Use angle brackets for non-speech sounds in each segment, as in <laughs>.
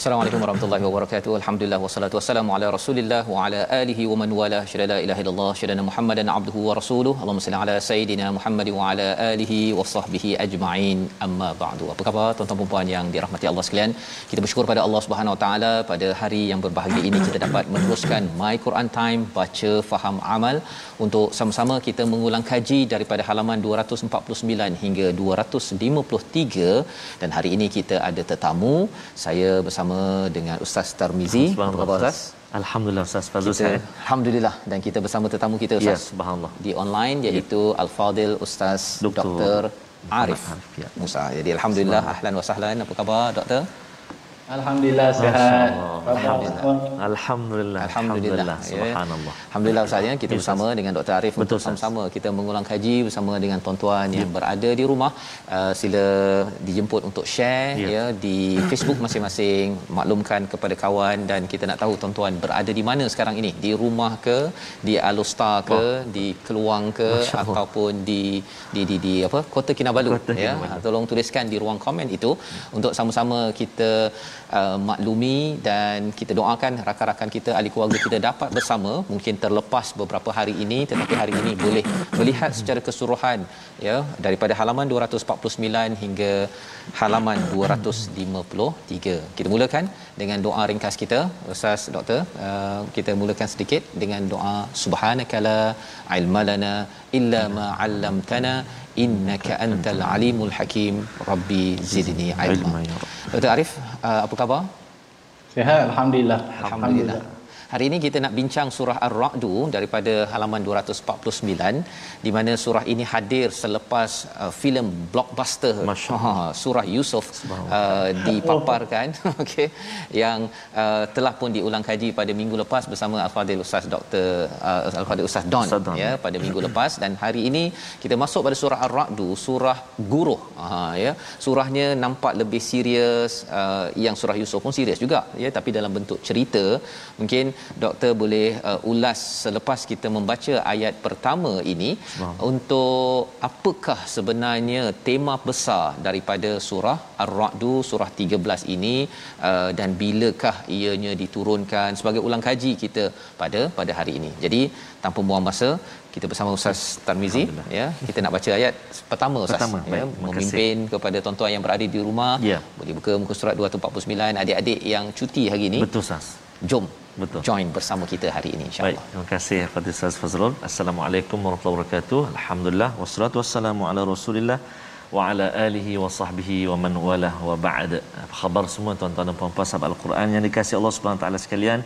Assalamualaikum warahmatullahi wabarakatuh. Alhamdulillah wassalatu wassalamu ala Rasulillah wa ala alihi wa man wala. Syada la ilaha illallah, syada Muhammadan abduhu wa rasuluh. Allahumma salli ala sayidina Muhammad wa ala alihi wa sahbihi ajma'in. Amma ba'du. Apa khabar tuan-tuan dan puan yang dirahmati Allah sekalian? Kita bersyukur pada Allah Subhanahu wa taala pada hari yang berbahagia ini kita dapat meneruskan My Quran Time baca faham amal untuk sama-sama kita mengulang kaji daripada halaman 249 hingga 253 dan hari ini kita ada tetamu. Saya bersama dengan Ustaz Tarmizi. Apa khabar Ustaz? Alhamdulillah Ustaz Fazul Kita, Alhamdulillah dan kita bersama tetamu kita Ya, Ustaz subhanallah. di online iaitu Al-Fadil Ustaz Doktor Dr. Arif Arif, ya. Musa. Jadi alhamdulillah ahlan wa sahlan. Apa khabar doktor? Alhamdulillah sihat. Khabar semua? Alhamdulillah. Alhamdulillah. ya. Subhanallah. Alhamdulillah Ustaz ya kita Ya, bersama dengan Dr Arif Betul, untuk sama-sama kita mengulang kaji bersama dengan tuan-tuan yang Ya. berada di rumah uh, sila dijemput untuk share Ya. ya di Facebook masing-masing maklumkan kepada kawan dan kita nak tahu tuan-tuan berada di mana sekarang ini di rumah ke di Alustar ke di Keluang ke Masya ataupun di di di, di apa Kota Kinabalu Kota ya Kinabalu. tolong tuliskan di ruang komen itu untuk sama-sama kita uh, maklumi dan kita doakan rakan-rakan kita ahli keluarga kita dapat bersama. Mungkin terlepas beberapa hari ini tetapi hari ini boleh melihat secara keseluruhan ya daripada halaman 249 hingga halaman 253 kita mulakan dengan doa ringkas kita ustaz doktor uh, kita mulakan sedikit dengan doa subhanakala ilmalana illa ma 'allamtana innaka antal alimul hakim rabbi zidni ilma ya. Dr Arif uh, apa khabar Sihat Alhamdulillah. Alhamdulillah. Hari ini kita nak bincang surah Ar-Ra'du daripada halaman 249 di mana surah ini hadir selepas uh, filem blockbuster. Masya ha, surah Yusuf uh, dipaparkan. <laughs> Okey yang uh, telah pun diulang kaji pada minggu lepas bersama Al-Fadil Ustaz Dr uh, Al-Fadil Ustaz Don, ya pada minggu lepas. Dan hari ini kita masuk pada surah Ar-Ra'du surah guruh. Ha ya. Surahnya nampak lebih serius uh, yang surah Yusuf pun serius juga ya tapi dalam bentuk cerita. Mungkin doktor boleh uh, ulas selepas kita membaca ayat pertama ini untuk apakah sebenarnya tema besar daripada surah Ar-Ra'du surah 13 ini uh, dan bilakah ianya diturunkan sebagai ulang kaji kita pada pada hari ini. Jadi tanpa buang masa kita bersama Ustaz Tarmizi ya. Kita nak baca ayat pertama Ustaz Pertama, ya. baik, memimpin kepada tuan-tuan yang berada di rumah. Ya. boleh buka muka surat 249 adik-adik yang cuti hari ini. Betul Ustaz. jom Betul. join bersama kita hari ini Baik, insyaallah terima kasih kepada Ustaz Fazrul. Assalamualaikum warahmatullahi wabarakatuh. Alhamdulillah wassalatu wassalamu ala Rasulillah wa ala alihi wa sahbihi wa man walah wa ba'd. Apa khabar semua tuan-tuan dan puan-puan sahabat Al-Quran yang dikasihi Allah Subhanahu taala sekalian?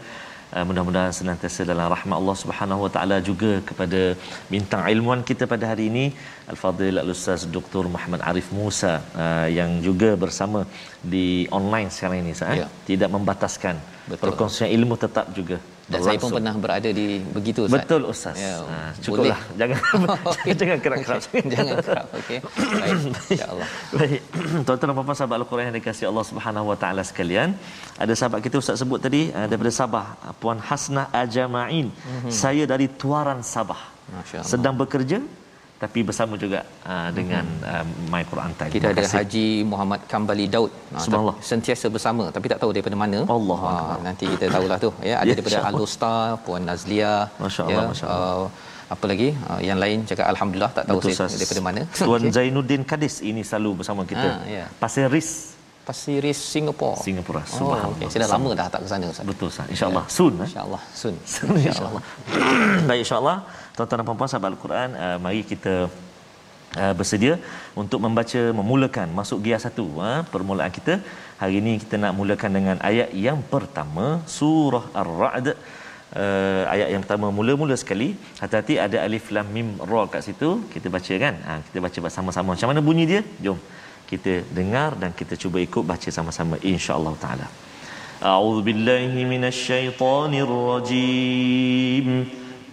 Uh, mudah-mudahan senantiasa dalam rahmat Allah Subhanahu wa taala juga kepada bintang ilmuan kita pada hari ini Al-Fadil Al-Ustaz Dr. Muhammad Arif Musa uh, yang juga bersama di online sekarang ini Ustaz. eh? Ya. Tidak membataskan Betul. perkongsian ilmu tetap juga dan saya pun pernah berada di begitu Ustaz. Betul Ustaz. Ya, Ha, boleh. cukuplah. <laughs> Jangan <laughs> jangan kerap-kerap. <laughs> jangan kerap okey baik insyaallah Baik. <clears throat> Tuan-tuan dan puan-puan sahabat Al-Quran yang dikasihi Allah Subhanahu Wa Taala sekalian, ada sahabat kita Ustaz sebut tadi uh, daripada Sabah, Puan Hasnah Ajama'in. Saya dari Tuaran Sabah. Masya-Allah. Sedang bekerja tapi bersama juga uh, dengan uh, My Quran Time. kita ada. Haji Muhammad Kambali Daud Ha, Subhanallah. sentiasa bersama tapi tak tahu daripada mana Allah Ha, Akbar. nanti kita tahulah tu ya ada Ya, daripada. Alustar Puan Nazlia Masya Allah, ya, Masya Allah. uh, apa lagi uh, yang lain cakap alhamdulillah tak tahu Betul, saya daripada mana <laughs> Tuan Okey. Zainuddin Kadis ini selalu bersama kita. Ah, ya. Pasir Ris Pasir Ris Singapura. Singapura. Oh, Subhanallah. okay. Saya dah lama dah tak ke sana Ustaz. Betul Ustaz. Insya-Allah soon eh. Insya-Allah soon. InsyaAllah. Baik insyaAllah tuan-tuan dan puan-puan sahabat Al-Quran uh, mari kita uh, bersedia untuk membaca memulakan masuk giah satu uh, permulaan kita. Hari ini kita nak mulakan dengan ayat yang pertama surah Ar-Ra'd. Uh, ayat yang pertama mula-mula sekali. Hati-hati ada alif lam mim ra kat situ. Kita baca kan? Uh, kita baca bersama-sama. Macam mana bunyi dia? Jom kita dengar dan kita cuba ikut baca sama-sama insya-Allah taala. A'udzubillahi billahi rajim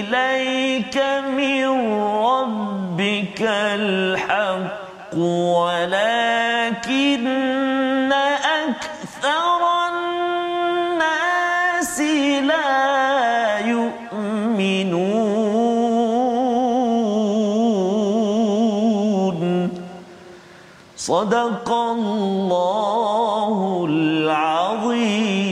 إليك من ربك الحق ولكن أكثر الناس لا يؤمنون. صدق الله العظيم.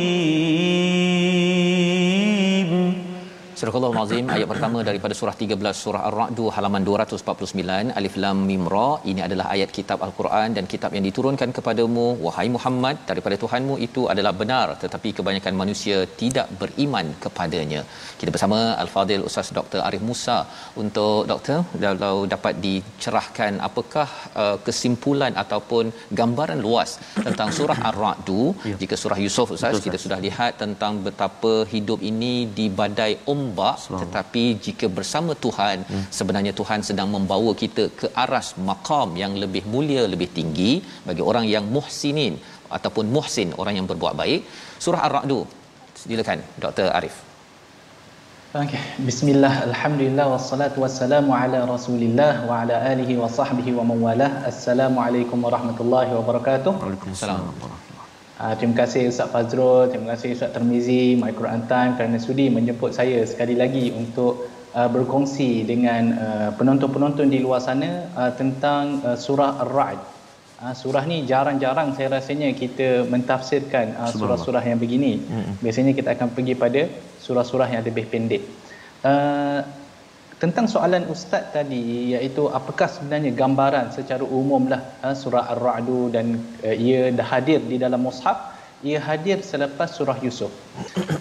Surah Al-Azim ayat pertama daripada surah 13 surah Ar-Ra'd halaman 249 Alif Lam Mim Ra. Ini adalah ayat kitab Al-Quran dan kitab yang diturunkan kepadamu wahai Muhammad daripada Tuhanmu itu adalah benar tetapi kebanyakan manusia tidak beriman kepadanya. Kita bersama Al-Fadil Ustaz Dr Arif Musa untuk doktor kalau dapat dicerahkan apakah uh, kesimpulan ataupun gambaran luas tentang surah Ar-Ra'd. Jika surah Yusuf Ustaz Betul, kita sudah lihat tentang betapa hidup ini di badai ombak tetapi jika bersama Tuhan hmm. sebenarnya Tuhan sedang membawa kita ke aras maqam yang lebih mulia lebih tinggi bagi orang yang muhsinin ataupun muhsin orang yang berbuat baik surah ar-ra'd silakan Dr Arif Okey, bismillah, alhamdulillah wassalatu wassalamu ala Rasulillah wa ala alihi wa sahbihi wa mawalah. Assalamualaikum warahmatullahi wabarakatuh. Waalaikumsalam Uh, terima kasih Ustaz Fazrul, terima kasih Ustaz Termizi, My Quran Time kerana sudi menjemput saya sekali lagi untuk uh, berkongsi dengan uh, penonton-penonton di luar sana uh, tentang uh, surah Ar-Ra'd. Uh, surah ni jarang-jarang saya rasanya kita mentafsirkan uh, surah-surah yang begini. Biasanya kita akan pergi pada surah-surah yang lebih pendek. Uh, tentang soalan ustaz tadi iaitu apakah sebenarnya gambaran secara umumlah uh, surah Ar-Ra'd dan uh, ia dah hadir di dalam mushaf ia hadir selepas surah Yusuf.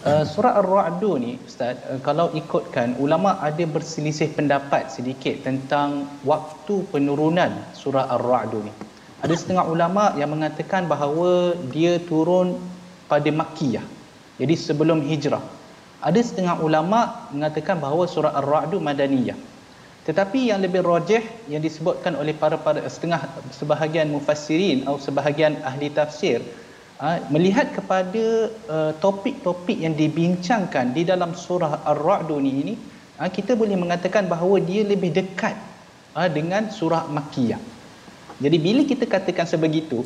Uh, surah Ar-Ra'd ni ustaz uh, kalau ikutkan ulama ada berselisih pendapat sedikit tentang waktu penurunan surah Ar-Ra'd ni. Ada setengah ulama yang mengatakan bahawa dia turun pada Makkiyah. Jadi sebelum hijrah. Ada setengah ulama mengatakan bahawa surah Ar-Ra'd madaniyah. Tetapi yang lebih rajih yang disebutkan oleh para para setengah sebahagian mufassirin atau sebahagian ahli tafsir uh, melihat kepada uh, topik-topik yang dibincangkan di dalam surah Ar-Ra'd ni ini uh, kita boleh mengatakan bahawa dia lebih dekat uh, dengan surah Makkiyah. Jadi bila kita katakan sebegitu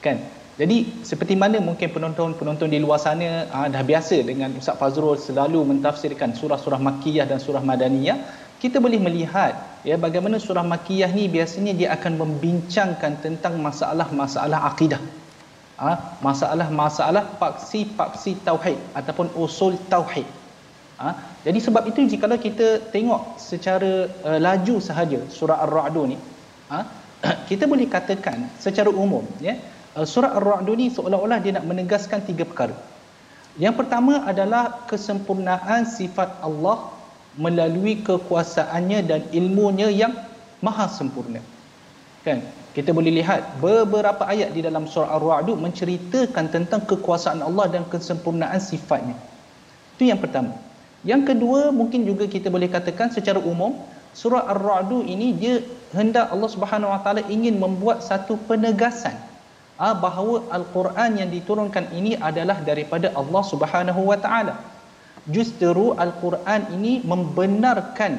kan jadi seperti mana mungkin penonton-penonton di luar sana aa, dah biasa dengan Ustaz Fazrul selalu mentafsirkan surah-surah Makkiyah dan surah Madaniyah, kita boleh melihat ya bagaimana surah Makkiyah ni biasanya dia akan membincangkan tentang masalah-masalah akidah. Ha, masalah-masalah paksi-paksi tauhid ataupun usul tauhid. Ha, jadi sebab itu jika kita tengok secara uh, laju sahaja surah Ar-Ra'd ni, ha, <clears throat> kita boleh katakan secara umum ya surah Ar-Ra'd ni seolah-olah dia nak menegaskan tiga perkara. Yang pertama adalah kesempurnaan sifat Allah melalui kekuasaannya dan ilmunya yang maha sempurna. Kan? Kita boleh lihat beberapa ayat di dalam surah Ar-Ra'd menceritakan tentang kekuasaan Allah dan kesempurnaan sifatnya. Itu yang pertama. Yang kedua mungkin juga kita boleh katakan secara umum surah Ar-Ra'd ini dia hendak Allah Subhanahu Wa Taala ingin membuat satu penegasan bahawa Al-Quran yang diturunkan ini adalah daripada Allah Subhanahu Wa Taala. Justru Al-Quran ini membenarkan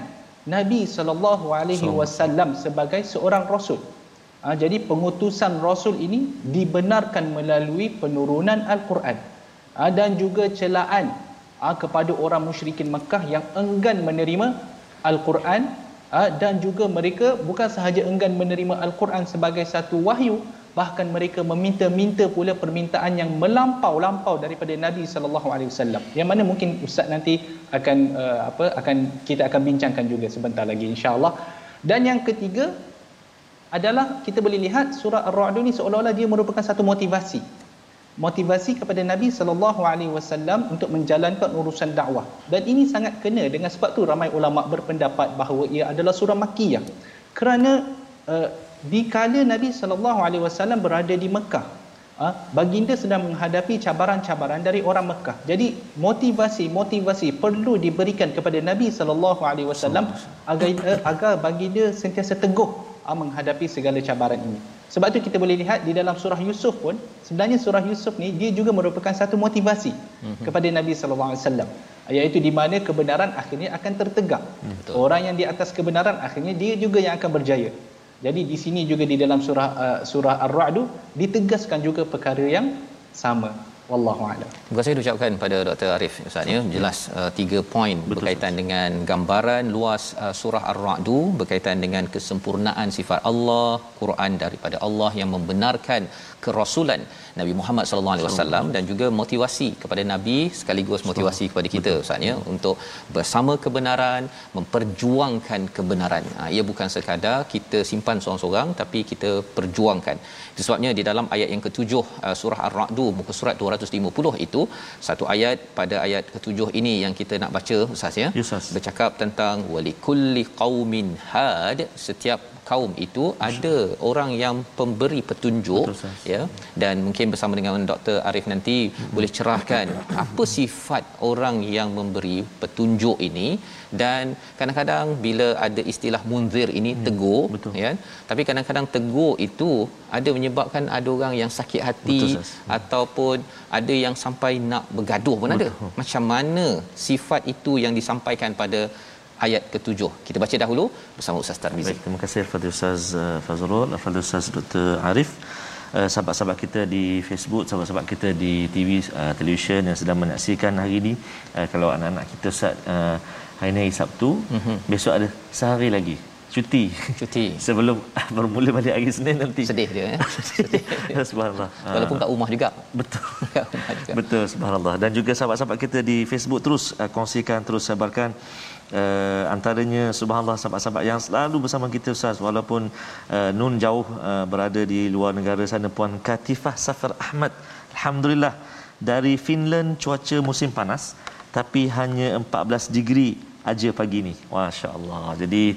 Nabi sallallahu alaihi wasallam sebagai seorang rasul. Ha, jadi pengutusan rasul ini dibenarkan melalui penurunan Al-Quran. Ha, dan juga celaan ha, kepada orang musyrikin Mekah yang enggan menerima Al-Quran ha, dan juga mereka bukan sahaja enggan menerima Al-Quran sebagai satu wahyu bahkan mereka meminta-minta pula permintaan yang melampau-lampau daripada Nabi sallallahu alaihi wasallam. Yang mana mungkin ustaz nanti akan uh, apa akan kita akan bincangkan juga sebentar lagi insya-Allah. Dan yang ketiga adalah kita boleh lihat surah Ar-Ra'd ini seolah-olah dia merupakan satu motivasi. Motivasi kepada Nabi sallallahu alaihi wasallam untuk menjalankan urusan dakwah. Dan ini sangat kena dengan sebab tu ramai ulama berpendapat bahawa ia adalah surah Makkiyah. Kerana uh, di kala Nabi sallallahu alaihi wasallam berada di Mekah ha, baginda sedang menghadapi cabaran-cabaran dari orang Mekah jadi motivasi-motivasi perlu diberikan kepada Nabi sallallahu alaihi wasallam agar uh, agar baginda sentiasa teguh ha, menghadapi segala cabaran ini sebab tu kita boleh lihat di dalam surah Yusuf pun sebenarnya surah Yusuf ni dia juga merupakan satu motivasi mm-hmm. kepada Nabi sallallahu alaihi wasallam iaitu di mana kebenaran akhirnya akan tertegak. Betul. Orang yang di atas kebenaran akhirnya dia juga yang akan berjaya. Jadi di sini juga di dalam surah uh, surah Ar-Ra'd ditegaskan juga perkara yang sama. Wallahu a'lam. Terima kasih ucapkan pada Dr. Arif Ustaz ya. Jelas uh, tiga poin berkaitan dengan gambaran luas uh, surah Ar-Ra'd berkaitan dengan kesempurnaan sifat Allah, Quran daripada Allah yang membenarkan kerasulan Nabi Muhammad sallallahu alaihi wasallam dan juga motivasi kepada nabi sekaligus motivasi kepada kita ustaz ya untuk bersama kebenaran memperjuangkan kebenaran. Ha, ia bukan sekadar kita simpan seorang-seorang tapi kita perjuangkan. Itu sebabnya di dalam ayat yang ketujuh uh, surah Ar-Ra'd muka surat 250 itu satu ayat pada ayat ketujuh ini yang kita nak baca ustaz ya. Yes, bercakap tentang walikulli qaumin had setiap kaum itu ada orang yang pemberi petunjuk Betul, ya dan mungkin bersama dengan Dr Arif nanti hmm. boleh cerahkan apa sifat orang yang memberi petunjuk ini dan kadang-kadang bila ada istilah munzir ini hmm. tegur Betul. ya tapi kadang-kadang tegur itu ada menyebabkan ada orang yang sakit hati Betul, ataupun ada yang sampai nak bergaduh pun Betul. ada macam mana sifat itu yang disampaikan pada ayat ketujuh. Kita baca dahulu bersama Ustaz Tarmizi. Baik, terima kasih kepada Ustaz uh, Fazrul, kepada Ustaz Dr. Arif. Uh, sahabat-sahabat kita di Facebook, sahabat-sahabat kita di TV, uh, televisyen yang sedang menyaksikan hari ini. Uh, kalau anak-anak kita Ustaz, uh, hari ini hari Sabtu, uh-huh. besok ada sehari lagi cuti cuti <laughs> sebelum bermula balik hari Senin nanti sedih dia <laughs> ya sedih subhanallah <laughs> walaupun kat rumah juga betul betul subhanallah dan juga sahabat-sahabat kita di Facebook terus uh, kongsikan terus sebarkan uh, antaranya subhanallah sahabat-sahabat yang selalu bersama kita ustaz. Walaupun uh, nun jauh uh, berada di luar negara sana puan Katifah Safar Ahmad. Alhamdulillah. Dari Finland cuaca musim panas tapi hanya 14 degree aja pagi ni. masya-Allah jadi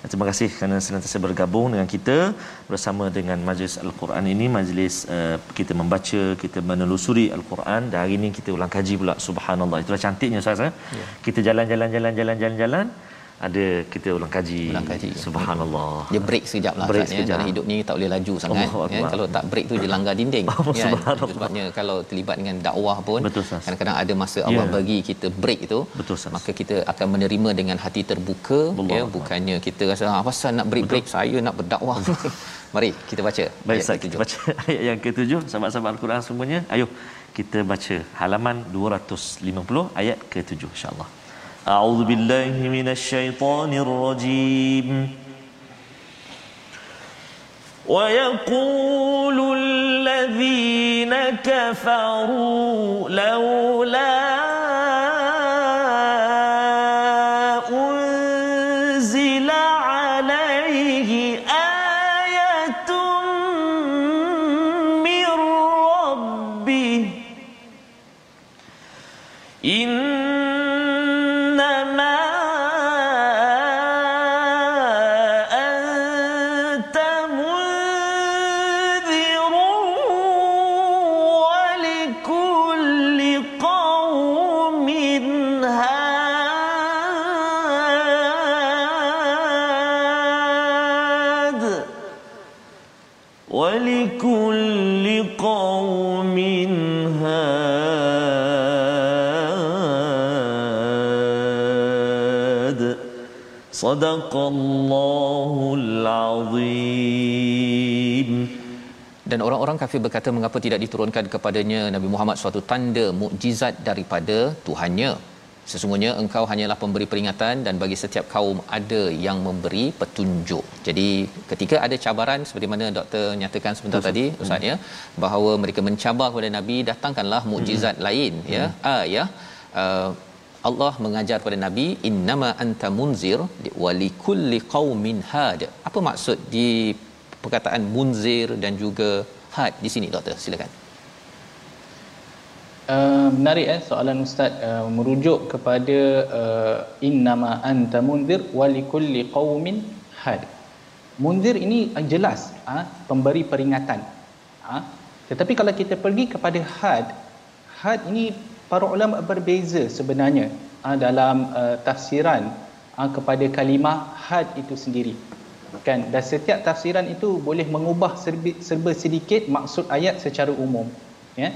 Terima kasih kerana senantiasa bergabung dengan kita bersama dengan Majlis Al-Quran ini. Majlis uh, kita membaca kita menelusuri Al-Quran. Dan hari ini kita ulang kaji pula. Subhanallah. Itulah cantiknya Ustaz eh? ya. kita jalan-jalan jalan-jalan jalan-jalan ada kita ulang kaji, ulang kaji. Subhanallah. Dia break sekejap lah break sekejap. Ya. hidup ni tak boleh laju sangat oh, ya. kalau tak break tu dia langgar dinding. <laughs> Ya. sebabnya kalau terlibat dengan dakwah pun Betul, kadang-kadang ada masa Allah yeah. bagi kita break tu Betul, maka kita akan menerima dengan hati terbuka Allah ya bukannya kita rasa ah, apa pasal nak break-break saya nak berdakwah. <laughs> Mari kita baca baik ayat kita baca <laughs> ayat yang ketujuh. Sahabat-sahabat al-Quran semuanya ayo kita baca halaman 250 ayat ke-7 insya-Allah أعوذ بالله من الشيطان الرجيم. ويقول الذين كفروا لولا صدق الله العظيم dan orang-orang kafir berkata mengapa tidak diturunkan kepadanya Nabi Muhammad suatu tanda mukjizat daripada Tuhannya sesungguhnya engkau hanyalah pemberi peringatan dan bagi setiap kaum ada yang memberi petunjuk. Jadi ketika ada cabaran seperti mana doktor nyatakan sebentar Betul. tadi ustaz ya bahawa mereka mencabar kepada nabi datangkanlah mukjizat hmm. lain ya. Hmm. Ah ya. Uh, Allah mengajar kepada nabi innama anta munzir wa likulli qaumin had. Apa maksud di perkataan munzir dan juga had di sini doktor silakan. Uh, menarik eh soalan ustaz uh, merujuk kepada uh, innama anta munzir wa likulli qaumin had. Munzir ini uh, jelas uh, pemberi peringatan. Uh, tetapi kalau kita pergi kepada had, had ini para ulama berbeza sebenarnya uh, dalam uh, tafsiran uh, kepada kalimah had itu sendiri. Kan dan setiap tafsiran itu boleh mengubah serba, serba sedikit maksud ayat secara umum. Ya.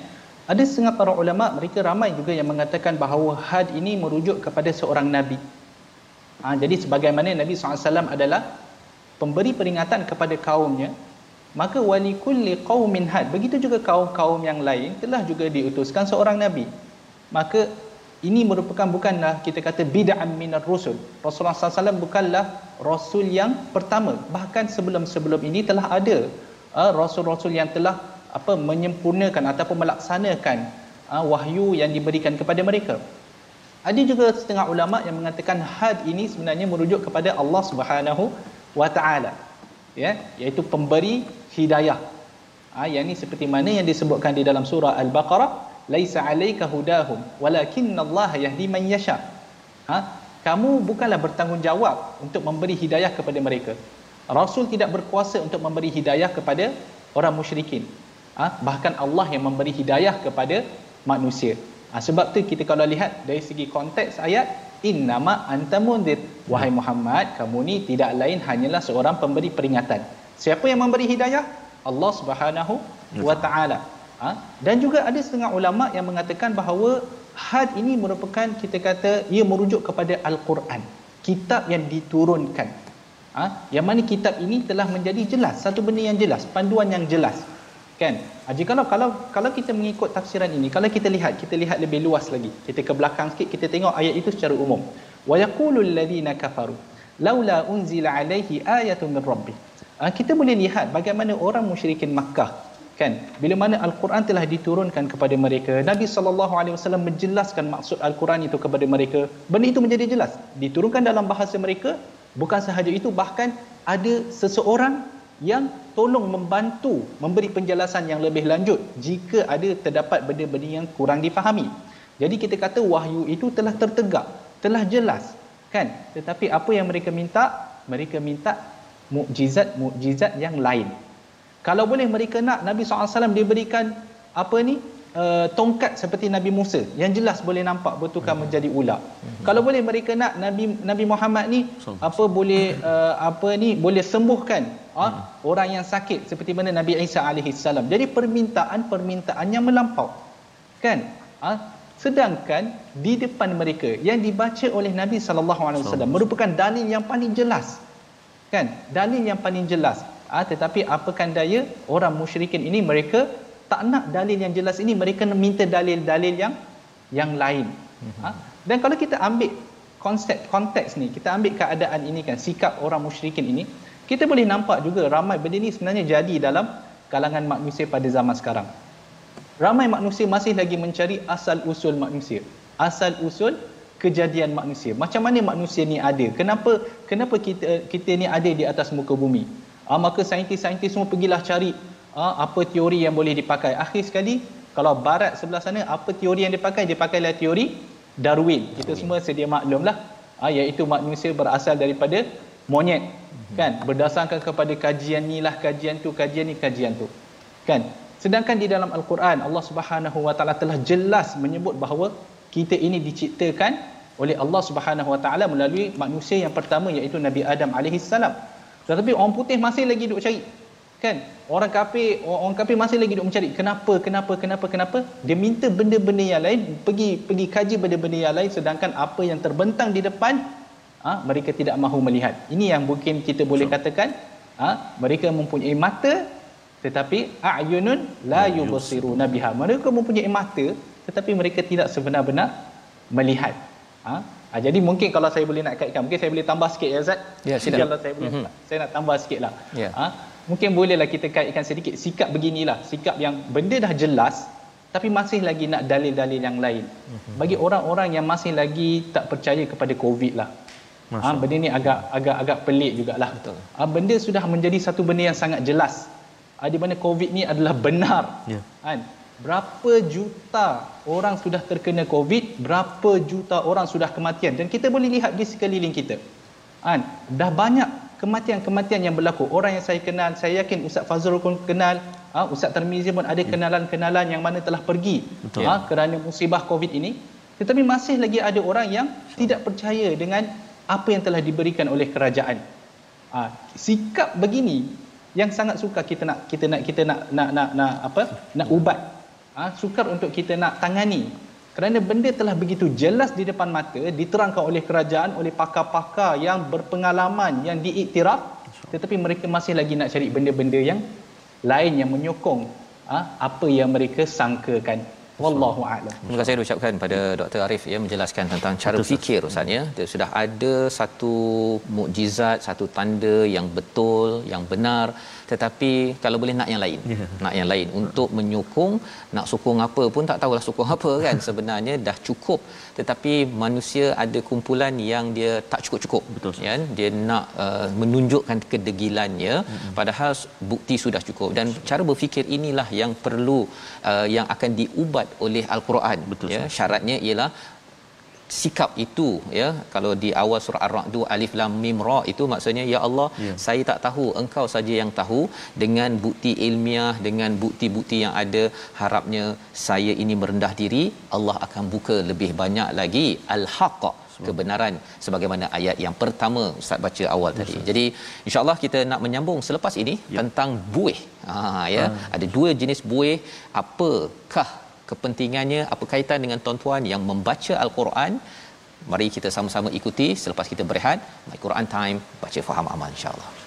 Ada setengah para ulama mereka ramai juga yang mengatakan bahawa had ini merujuk kepada seorang nabi. Ha, jadi sebagaimana Nabi SAW adalah pemberi peringatan kepada kaumnya, maka wali kulli qaumin had. Begitu juga kaum-kaum yang lain telah juga diutuskan seorang nabi. Maka ini merupakan bukanlah kita kata bid'ah minar rusul. Rasulullah SAW bukanlah rasul yang pertama. Bahkan sebelum-sebelum ini telah ada uh, rasul-rasul yang telah apa menyempurnakan ataupun melaksanakan uh, wahyu yang diberikan kepada mereka. Ada juga setengah ulama yang mengatakan had ini sebenarnya merujuk kepada Allah Subhanahu wa taala. Ya, iaitu pemberi hidayah. Ah yang ini seperti mana yang disebutkan di dalam surah Al-Baqarah, laisa 'alaika hudahum Allah yahdi man yasha. Ha? kamu bukanlah bertanggungjawab untuk memberi hidayah kepada mereka. Rasul tidak berkuasa untuk memberi hidayah kepada orang musyrikin ha? bahkan Allah yang memberi hidayah kepada manusia ha? sebab tu kita kalau lihat dari segi konteks ayat innama anta mundir wahai Muhammad kamu ni tidak lain hanyalah seorang pemberi peringatan siapa yang memberi hidayah Allah Subhanahu wa taala ha? dan juga ada setengah ulama yang mengatakan bahawa had ini merupakan kita kata ia merujuk kepada al-Quran kitab yang diturunkan. Ha? yang mana kitab ini telah menjadi jelas satu benda yang jelas panduan yang jelas. Kan? Ah, jika kalau kalau kalau kita mengikut tafsiran ini kalau kita lihat kita lihat lebih luas lagi. Kita ke belakang sikit kita tengok ayat itu secara umum. Wa yaqulul ladzina kafaru laula unzila alaihi ayatun min rabbih. Ah, kita boleh lihat bagaimana orang musyrikin Makkah kan bila mana al-Quran telah diturunkan kepada mereka Nabi sallallahu alaihi wasallam menjelaskan maksud al-Quran itu kepada mereka benda itu menjadi jelas diturunkan dalam bahasa mereka bukan sahaja itu bahkan ada seseorang yang tolong membantu memberi penjelasan yang lebih lanjut jika ada terdapat benda-benda yang kurang difahami. Jadi kita kata wahyu itu telah tertegak, telah jelas, kan? Tetapi apa yang mereka minta? Mereka minta mukjizat-mukjizat yang lain. Kalau boleh mereka nak Nabi SAW diberikan apa ni? uh, tongkat seperti Nabi Musa yang jelas boleh nampak bertukar hmm. menjadi ular. Hmm. Kalau boleh mereka nak Nabi Nabi Muhammad ni so, apa boleh uh, apa ni boleh sembuhkan uh, hmm. orang yang sakit seperti mana Nabi Isa alaihi salam. Jadi permintaan-permintaan yang melampau. Kan? Uh, sedangkan di depan mereka yang dibaca oleh Nabi sallallahu alaihi wasallam merupakan dalil yang paling jelas. Kan? Dalil yang paling jelas. Ah tetapi apakan daya orang musyrikin ini mereka tak nak dalil yang jelas ini mereka minta dalil-dalil yang yang lain. Ha? dan kalau kita ambil konsep konteks ni kita ambil keadaan ini kan sikap orang musyrikin ini kita boleh nampak juga ramai benda ni sebenarnya jadi dalam kalangan manusia pada zaman sekarang. Ramai manusia masih lagi mencari asal usul manusia asal usul kejadian manusia. Macam mana manusia ni ada? Kenapa kenapa kita kita ni ada di atas muka bumi ah, maka saintis-saintis semua pergilah cari ha, apa teori yang boleh dipakai. Akhir sekali kalau barat sebelah sana apa teori yang dipakai? Dia pakailah teori Darwin. Kita Darwin. semua sedia maklumlah. Ha, iaitu manusia berasal daripada monyet mm-hmm. kan? Berdasarkan kepada kajian ni lah kajian tu kajian ni kajian tu kan? Sedangkan di dalam al-Quran Allah Subhanahu wa taala telah jelas menyebut bahawa kita ini diciptakan oleh Allah Subhanahu wa taala melalui manusia yang pertama iaitu Nabi Adam alaihi salam tetapi orang putih masih lagi duk cari kan? Orang kafir orang kafir masih lagi duk mencari. Kenapa kenapa kenapa kenapa? Dia minta benda-benda yang lain pergi pergi kaji benda-benda yang lain sedangkan apa yang terbentang di depan ha, mereka tidak mahu melihat. Ini yang mungkin kita boleh katakan ha, mereka mempunyai mata tetapi a'yunun la yubsiruna biha. Mereka mempunyai mata tetapi mereka tidak sebenar-benar melihat ha? Ha? jadi mungkin kalau saya boleh nak kaitkan mungkin saya boleh tambah sikit ya Zat ya silakan kalau saya boleh mm-hmm. saya nak tambah sikit lah ya. ha? mungkin bolehlah kita kaitkan sedikit sikap beginilah sikap yang benda dah jelas tapi masih lagi nak dalil-dalil yang lain mm-hmm. bagi orang-orang yang masih lagi tak percaya kepada covid lah Ha, benda ni agak agak agak pelik jugalah. Betul. Ha, benda sudah menjadi satu benda yang sangat jelas. Ha, di mana COVID ni adalah benar. Ya. Kan? Berapa juta orang sudah terkena COVID, berapa juta orang sudah kematian dan kita boleh lihat di sekeliling kita. Kan? Dah banyak kematian-kematian yang berlaku. Orang yang saya kenal, saya yakin Ustaz Fazrul pun kenal, ha, Ustaz Tarmizi pun ada ya. kenalan-kenalan yang mana telah pergi ha, kerana musibah COVID ini. Tetapi masih lagi ada orang yang tidak percaya dengan apa yang telah diberikan oleh kerajaan. Ha, sikap begini yang sangat suka kita nak kita nak kita nak nak nak, nak apa? Nak ubat. Ha, sukar untuk kita nak tangani. Kerana benda telah begitu jelas di depan mata, diterangkan oleh kerajaan, oleh pakar-pakar yang berpengalaman, yang diiktiraf, tetapi mereka masih lagi nak cari benda-benda yang lain yang menyokong ha, apa yang mereka sangkakan. Wallahu a'lam. Terima kasih ucapkan pada Dr. Arif ya menjelaskan tentang cara betul, fikir Ustaz ya. Dia sudah ada satu mukjizat, satu tanda yang betul, yang benar tetapi kalau boleh nak yang lain. Yeah. Nak yang lain. Untuk menyokong, nak sokong apa pun tak tahulah sokong apa <laughs> kan. Sebenarnya dah cukup. Tetapi manusia ada kumpulan yang dia tak cukup-cukup. Betul kan dia nak uh, menunjukkan kedegilannya. Mm-hmm. padahal bukti sudah cukup. Dan cara berfikir inilah yang perlu uh, yang akan diubat oleh al-Quran. Betul ya syaratnya ialah sikap itu ya kalau di awal surah ar-ra'd alif lam mim ra itu maksudnya ya Allah ya. saya tak tahu engkau saja yang tahu dengan bukti ilmiah dengan bukti-bukti yang ada harapnya saya ini merendah diri Allah akan buka lebih banyak lagi al-haqq kebenaran sebagaimana ayat yang pertama ustaz baca awal yes, tadi. Jadi insya-Allah kita nak menyambung selepas ini yep. tentang buih. Ha ya, ha. ada dua jenis buih. Apakah kepentingannya apa kaitan dengan tuan-tuan yang membaca al-Quran. Mari kita sama-sama ikuti selepas kita berehat. My Quran time baca faham amal insya-Allah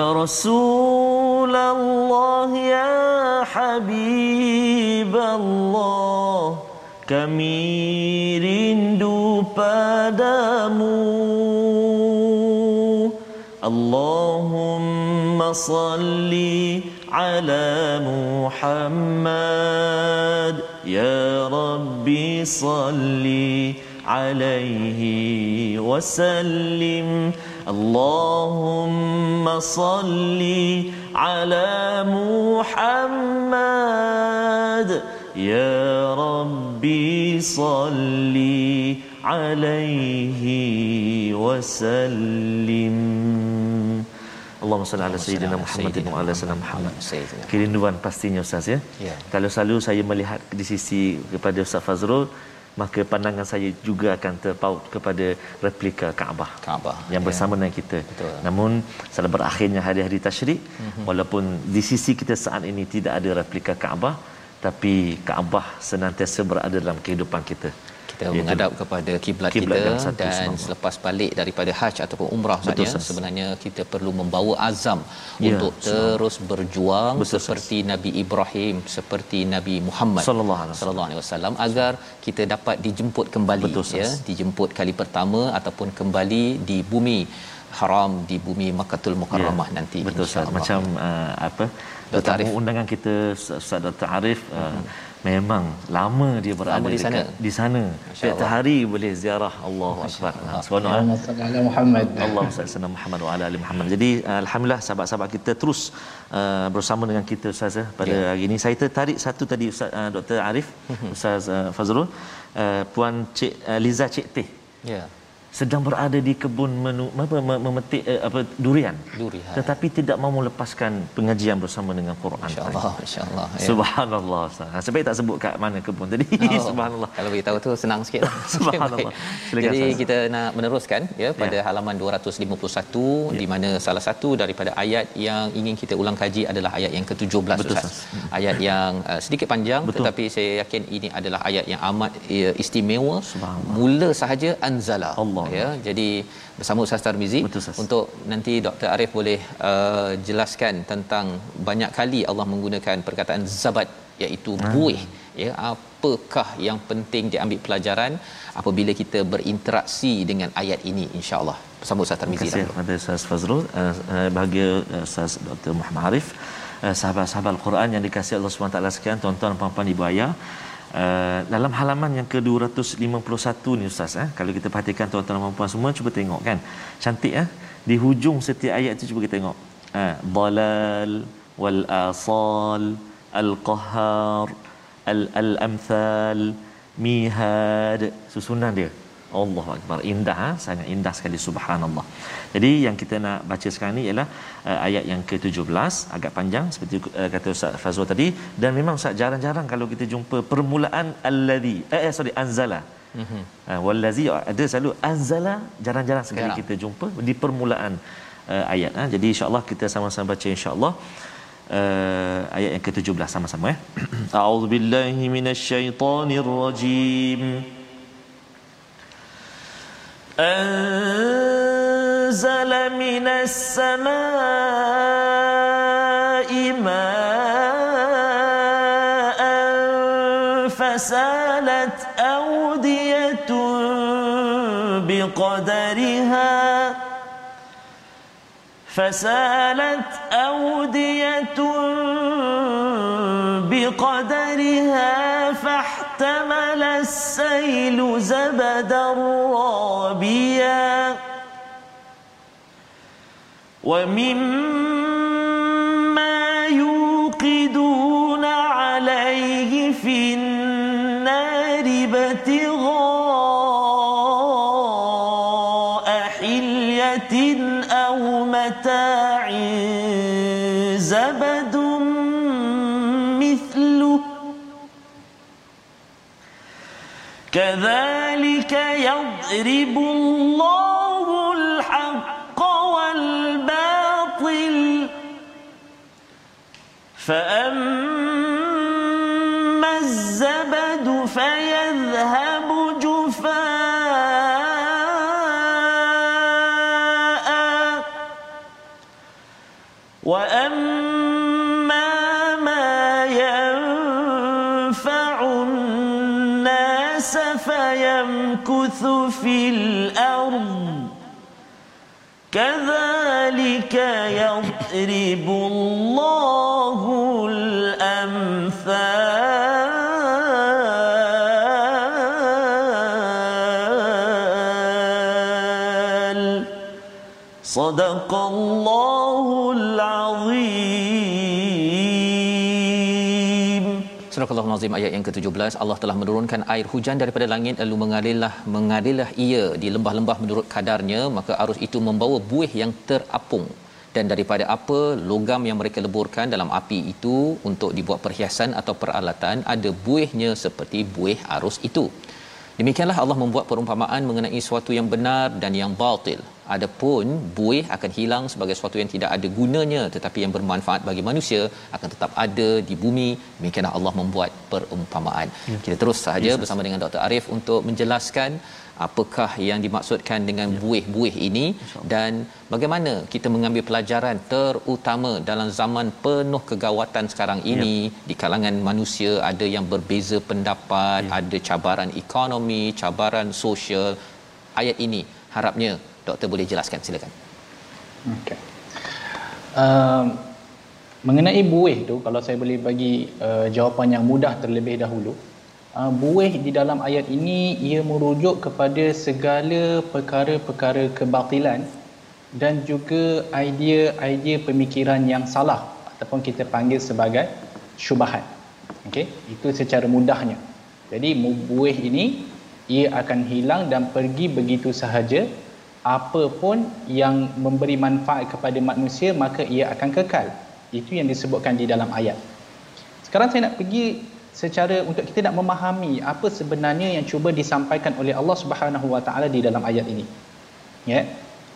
يا رسول الله يا حبيب الله kami rindu padamu Allahumma salli ala Muhammad ya Rabbi salli alaihi wasallim اللهم صل على محمد يا ربي صل عليه وسلم Allahumma salli ala sayyidina Muhammad wa ala sayyidina Muhammad. Kerinduan pastinya Ustaz ya. ya. Kalau selalu saya melihat di sisi kepada Ustaz Fazrul, maka pandangan saya juga akan terpaut kepada replika Kaabah. Kaabah yang bersama ya. dengan kita. Betul. Namun setelah berakhirnya hari-hari tasyrik mm-hmm. walaupun di sisi kita saat ini tidak ada replika Kaabah tapi Kaabah senantiasa berada dalam kehidupan kita kita ya, menghadap kepada kiblat kita dan semua. selepas balik daripada haji ataupun umrah saja sebenarnya kita perlu membawa azam ya, untuk semua. terus berjuang Betul, seperti sas. Nabi Ibrahim seperti Nabi Muhammad sallallahu alaihi wasallam agar kita dapat dijemput kembali Betul, ya dijemput kali pertama ataupun kembali di bumi haram di bumi Makkahul Mukarramah ya, nanti betul Ustaz macam uh, apa tetamu undangan kita Ustaz Dr Arif uh, hmm memang lama dia berada lama di sana? di sana. Setiap hari boleh ziarah. Allah. Akbar subhanallah. Muhammad. Allah sallallahu Muhammad wa ala ali Muhammad. Jadi alhamdulillah sahabat-sahabat kita terus uh, bersama dengan kita ustaz ya, pada yeah. hari ini. Saya tertarik satu tadi ustaz uh, Dr Arif <laughs> ustaz uh, Fazrul. Uh, puan cik uh, Liza cik teh. Ya. yeah sedang berada di kebun menu, apa, memetik uh, apa durian. Durian. Tetapi tidak mahu melepaskan pengajian bersama dengan Quran. Insya-Allah, insya-Allah. Ya. Subhanallah. Ha, sebab tak sebut kat mana kebun tadi. Oh, <laughs> Subhanallah. Kalau beritahu tu senang sikit. <laughs> Subhanallah. Jadi sahas. kita nak meneruskan ya pada ya. halaman 251 ya. di mana salah satu daripada ayat yang ingin kita ulang kaji adalah ayat yang ke-17 Betul, Ustaz. Hmm. Ayat yang uh, sedikit panjang Betul. tetapi saya yakin ini adalah ayat yang amat uh, istimewa. Mula sahaja anzala. Allah Allah ya jadi bersama Ustaz Tarmizi. Betul, untuk nanti Dr Arif boleh uh, jelaskan tentang banyak kali Allah menggunakan perkataan zabat iaitu hmm. buih. Ya apakah yang penting diambil pelajaran apabila kita berinteraksi dengan ayat ini insyaallah? Bersama Ustaz Tarmizi. Terima kasih kepada Ustaz Fazrul. Uh, uh, bahagia uh, Ustaz Dr Muhammad Arif. Uh, sahabat-sahabat Al-Quran yang dikasihi Allah SWT sekalian tuan-tuan puan-puan ibu ayah Uh, dalam halaman yang ke-251 ni ustaz eh kalau kita perhatikan tuan-tuan dan puan semua cuba tengok kan. Cantik eh? Di hujung setiap ayat tu cuba kita tengok. Uh, dalal wal asal al qahar al al amthal mihad. Susunan dia Allah Akbar. Indah ha? sangat indah sekali subhanallah. Jadi yang kita nak baca sekarang ni ialah uh, ayat yang ke-17 agak panjang seperti uh, kata Ustaz Fazul tadi. Dan memang Ustaz jarang-jarang kalau kita jumpa permulaan allazi eh, eh sorry anzala. Uh, wallazi ada selalu anzala jarang-jarang sekali ya. kita jumpa di permulaan uh, ayat ha? jadi insyaallah kita sama-sama baca insyaallah. Uh, ayat yang ke-17 sama-sama ya <clears throat> a'udzubillahi minasyaitonirrajim أنزل من السماء ماء فسالت أودية بقدرها. فسالت أودية بقدرها. السيل زبدا رابيا ومما كذلك يضرب الله الحق والباطل. فأما كذلك يضرب الله الأمثال. صدق الله Al-Nazim ayat yang ke-17 Allah telah menurunkan air hujan daripada langit lalu mengalirlah mengalirlah ia di lembah-lembah menurut kadarnya maka arus itu membawa buih yang terapung. Dan daripada apa logam yang mereka leburkan dalam api itu untuk dibuat perhiasan atau peralatan ada buihnya seperti buih arus itu. Demikianlah Allah membuat perumpamaan mengenai sesuatu yang benar dan yang batil adapun buih akan hilang sebagai sesuatu yang tidak ada gunanya tetapi yang bermanfaat bagi manusia akan tetap ada di bumi demikianlah Allah membuat perumpamaan ya. kita terus sahaja ya, bersama dengan Dr Arif untuk menjelaskan apakah yang dimaksudkan dengan ya. buih-buih ini dan bagaimana kita mengambil pelajaran terutama dalam zaman penuh kegawatan sekarang ini ya. di kalangan manusia ada yang berbeza pendapat ya. ada cabaran ekonomi cabaran sosial ayat ini harapnya doktor boleh jelaskan silakan Okay. Um, mengenai buih tu, kalau saya boleh bagi uh, jawapan yang mudah terlebih dahulu, uh, buih di dalam ayat ini ia merujuk kepada segala perkara-perkara kebatilan dan juga idea-idea pemikiran yang salah ataupun kita panggil sebagai syubhat. Okey, itu secara mudahnya. Jadi buih ini ia akan hilang dan pergi begitu sahaja. Apa pun yang memberi manfaat kepada manusia maka ia akan kekal. Itu yang disebutkan di dalam ayat. Sekarang saya nak pergi secara untuk kita nak memahami apa sebenarnya yang cuba disampaikan oleh Allah Subhanahu Wa Taala di dalam ayat ini. Ya.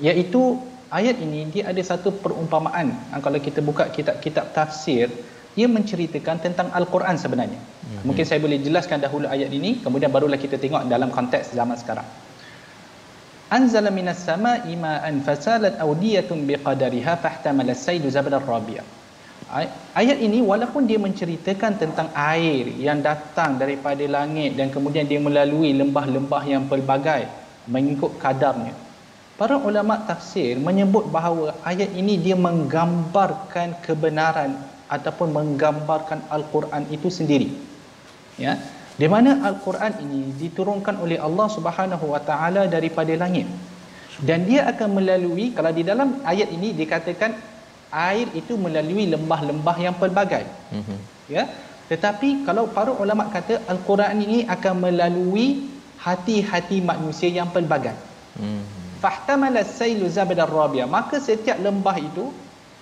Iaitu ayat ini dia ada satu perumpamaan. Kalau kita buka kitab-kitab tafsir, ia menceritakan tentang Al-Quran sebenarnya. Mm-hmm. Mungkin saya boleh jelaskan dahulu ayat ini, kemudian barulah kita tengok dalam konteks zaman sekarang. Anzala minas sama'i ma'an fasalat awdiyatun biqadariha fahtamala as-saydu zabal ar-rabi'a. Ayat ini walaupun dia menceritakan tentang air yang datang daripada langit dan kemudian dia melalui lembah-lembah yang pelbagai mengikut kadarnya. Para ulama tafsir menyebut bahawa ayat ini dia menggambarkan kebenaran ataupun menggambarkan al-Quran itu sendiri. Ya. Di mana al-Quran ini diturunkan oleh Allah Subhanahu wa taala daripada langit. Dan dia akan melalui kalau di dalam ayat ini dikatakan air itu melalui lembah-lembah yang pelbagai. Mm-hmm. Ya. Tetapi kalau para ulama kata al-Quran ini akan melalui hati-hati manusia yang pelbagai. Mm-hmm. Fahtamala sailu zabad ar-rabiya. Maka setiap lembah itu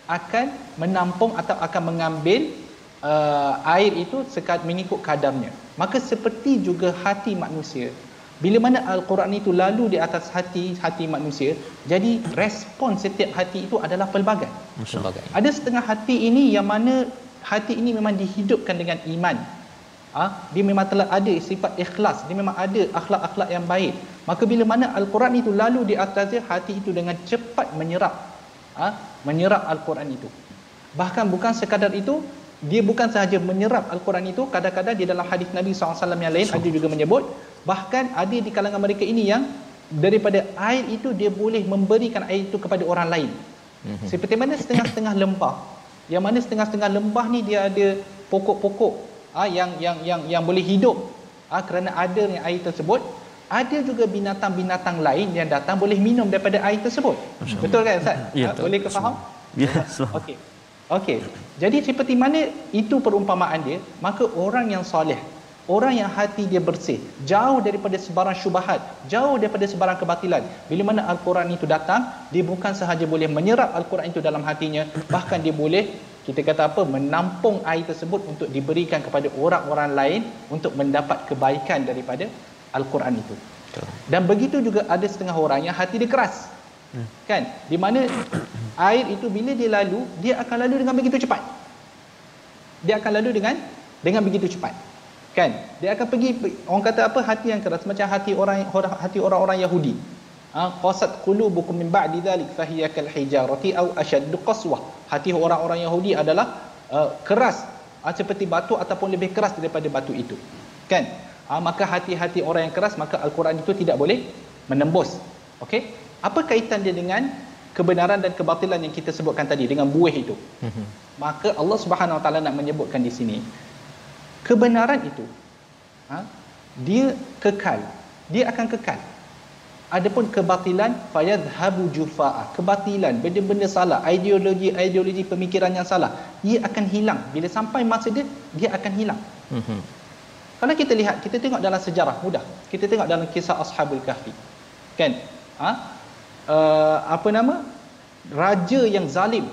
akan menampung atau akan mengambil uh, air itu sekat mengikut kadarnya. Maka seperti juga hati manusia. Bila mana Al-Quran itu lalu di atas hati hati manusia, jadi respon setiap hati itu adalah pelbagai. pelbagai. Ada setengah hati ini yang mana hati ini memang dihidupkan dengan iman. Ah, ha? dia memang telah ada sifat ikhlas, dia memang ada akhlak-akhlak yang baik. Maka bila mana Al-Quran itu lalu di atasnya, hati itu dengan cepat menyerap ha, menyerap Al-Quran itu. Bahkan bukan sekadar itu, dia bukan sahaja menyerap Al-Quran itu, kadang-kadang di dalam hadis Nabi SAW yang lain, ada juga menyebut, bahkan ada di kalangan mereka ini yang daripada air itu, dia boleh memberikan air itu kepada orang lain. Mhm. Seperti mana setengah-setengah lembah, yang mana setengah-setengah lembah ni dia ada pokok-pokok ha, yang yang yang yang boleh hidup ha, kerana ada yang air tersebut ada juga binatang-binatang lain yang datang boleh minum daripada air tersebut. Betul kan Ustaz? Ya, ha, boleh ke faham? Ya, Okey. Okey. Jadi seperti mana itu perumpamaan dia, maka orang yang soleh, orang yang hati dia bersih, jauh daripada sebarang syubhat, jauh daripada sebarang kebatilan. Bila mana al-Quran itu datang, dia bukan sahaja boleh menyerap al-Quran itu dalam hatinya, bahkan dia boleh kita kata apa menampung air tersebut untuk diberikan kepada orang-orang lain untuk mendapat kebaikan daripada Al-Quran itu. Dan begitu juga ada setengah orang yang hati dia keras. Hmm. Kan? Di mana air itu bila dia lalu, dia akan lalu dengan begitu cepat. Dia akan lalu dengan dengan begitu cepat. Kan? Dia akan pergi orang kata apa hati yang keras macam hati orang hati orang-orang Yahudi. Ha, qasat qulubukum min ba'di dhalik fahiya kal hijarati aw ashaddu qaswah. Hati orang-orang Yahudi adalah uh, keras uh, seperti batu ataupun lebih keras daripada batu itu. Kan? ha, maka hati-hati orang yang keras maka al-Quran itu tidak boleh menembus okey apa kaitan dia dengan kebenaran dan kebatilan yang kita sebutkan tadi dengan buih itu mm-hmm. maka Allah Subhanahu Wa Taala nak menyebutkan di sini kebenaran itu ha, dia kekal dia akan kekal adapun kebatilan fayadhhabu jufaa kebatilan benda-benda salah ideologi ideologi pemikiran yang salah ia akan hilang bila sampai masa dia dia akan hilang mm-hmm. Kalau kita lihat, kita tengok dalam sejarah mudah. Kita tengok dalam kisah Ashabul Kahfi. Kan? Ha? Uh, apa nama? Raja yang zalim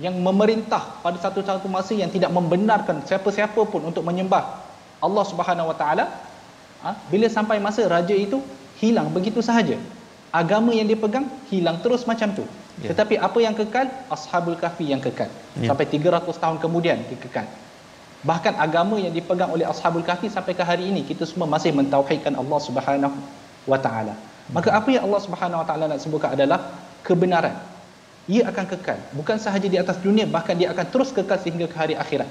yang memerintah pada satu-satu masa yang tidak membenarkan siapa-siapa pun untuk menyembah Allah Subhanahu Wa Taala. Ha? Bila sampai masa raja itu hilang begitu sahaja. Agama yang dia pegang hilang terus macam tu. Yeah. Tetapi apa yang kekal? Ashabul Kahfi yang kekal. Yeah. Sampai 300 tahun kemudian dia kekal bahkan agama yang dipegang oleh ashabul kahfi sampai ke hari ini kita semua masih mentauhidkan Allah Subhanahu wa taala maka apa yang Allah Subhanahu wa taala nak sebutkan adalah kebenaran. Ia akan kekal. Bukan sahaja di atas dunia bahkan dia akan terus kekal sehingga ke hari akhirat.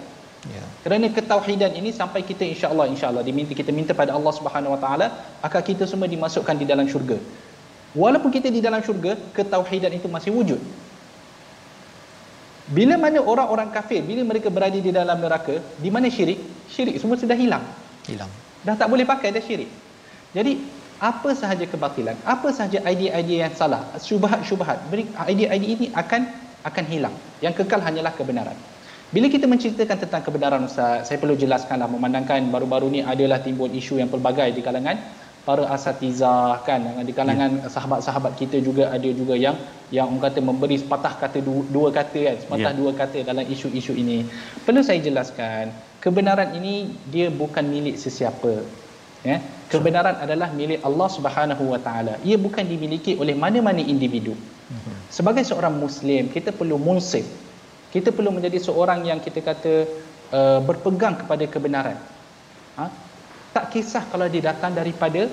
Ya. Kerana ketauhidan ini sampai kita insya-Allah insya-Allah diminta kita minta pada Allah Subhanahu wa taala akan kita semua dimasukkan di dalam syurga. Walaupun kita di dalam syurga ketauhidan itu masih wujud. Bila mana orang-orang kafir bila mereka berada di dalam neraka di mana syirik? Syirik semua sudah hilang. Hilang. Dah tak boleh pakai dah syirik. Jadi apa sahaja kebatilan apa sahaja idea-idea yang salah syubhat-syubhat idea-idea ini akan akan hilang. Yang kekal hanyalah kebenaran. Bila kita menceritakan tentang kebenaran Ustaz saya perlu jelaskanlah memandangkan baru-baru ni adalah timbul isu yang pelbagai di kalangan para asatizah kan? Di kalangan ya. sahabat-sahabat kita juga ada juga yang yang orang kata memberi sepatah kata dua, dua kata kan? Sepatah ya. dua kata dalam isu-isu ini. Perlu saya jelaskan kebenaran ini dia bukan milik sesiapa ya? Kebenaran adalah milik Allah Subhanahu Wa Taala. Ia bukan dimiliki oleh mana-mana individu. Mhm. sebagai seorang muslim kita perlu munsif. Kita perlu menjadi seorang yang kita kata uh, berpegang kepada kebenaran. Ha? tak kisah kalau dia datang daripada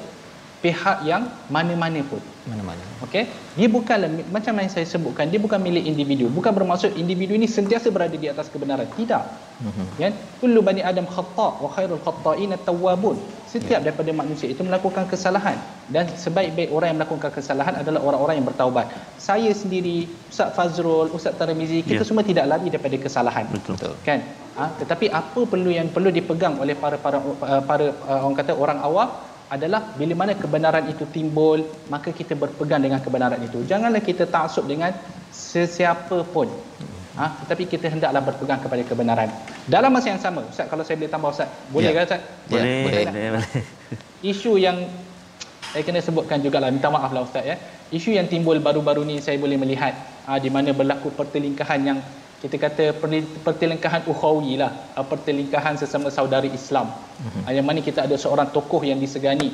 pihak yang mana-mana pun. Mana-mana. Okey? Dia bukanlah macam yang saya sebutkan dia bukan milik individu. Bukan bermaksud individu ini sentiasa berada di atas kebenaran. Tidak. Mm-hmm. kan? Kullu bani adam khata wa khairul khata'in at-tawwabun setiap yeah. daripada manusia itu melakukan kesalahan. Dan sebaik-baik orang yang melakukan kesalahan adalah orang-orang yang bertaubat. Saya sendiri Ustaz Fazrul Ustaz Tarmizi kita yeah. semua tidak lari daripada kesalahan. Betul. Kan? Ha? tetapi apa perlu yang perlu dipegang oleh para para para, para uh, orang kata orang awam adalah bila mana kebenaran itu timbul maka kita berpegang dengan kebenaran itu janganlah kita taksub dengan sesiapa pun ha? tetapi kita hendaklah berpegang kepada kebenaran dalam masa yang sama ustaz kalau saya boleh tambah ustaz boleh ya. ke ustaz boleh ya, boleh, boleh, boleh. isu yang saya kena sebutkan jugalah minta maaf lah ustaz ya isu yang timbul baru-baru ni saya boleh melihat ha, di mana berlaku pertelingkahan yang kita kata pertelingkahan ukhawi lah. Uh, pertelingkahan sesama saudari Islam. Mm-hmm. yang mana kita ada seorang tokoh yang disegani.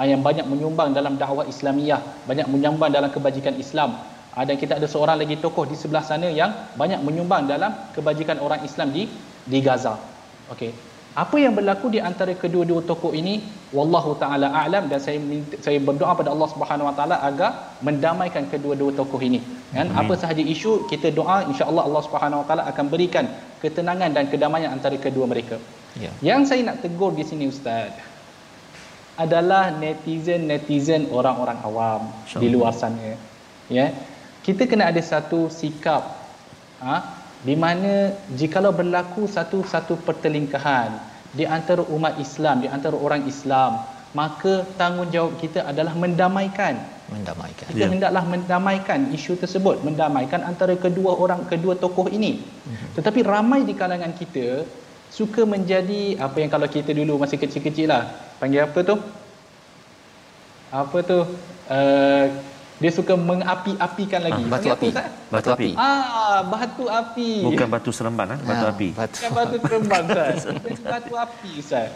Uh, yang banyak menyumbang dalam dakwah Islamiyah. Banyak menyumbang dalam kebajikan Islam. Dan kita ada seorang lagi tokoh di sebelah sana yang banyak menyumbang dalam kebajikan orang Islam di di Gaza. Okey apa yang berlaku di antara kedua-dua tokoh ini wallahu taala a'lam dan saya saya berdoa pada Allah Subhanahu wa taala agar mendamaikan kedua-dua tokoh ini. Kan? Amin. apa sahaja isu kita doa insya-Allah Allah Subhanahu wa taala akan berikan ketenangan dan kedamaian antara kedua mereka. Ya. yang saya nak tegur di sini ustaz adalah netizen-netizen orang-orang awam di luar sana. Ya. Kita kena ada satu sikap ha di mana jikalau berlaku satu-satu pertelingkahan di antara umat Islam di antara orang Islam maka tanggungjawab kita adalah mendamaikan. Mendamaikan. Kita yeah. hendaklah mendamaikan isu tersebut mendamaikan antara kedua orang kedua tokoh ini. Mm-hmm. tetapi ramai di kalangan kita suka menjadi apa yang kalau kita dulu masih kecil-kecil lah panggil apa tu? Apa tu? Uh, dia suka mengapi-apikan lagi. Ha, batu api. Apa, batu api. Ah, batu api. Bukan batu seremban ah, batu ha, api. Batu. Bukan batu seremban Ustaz. <laughs> batu api Ustaz.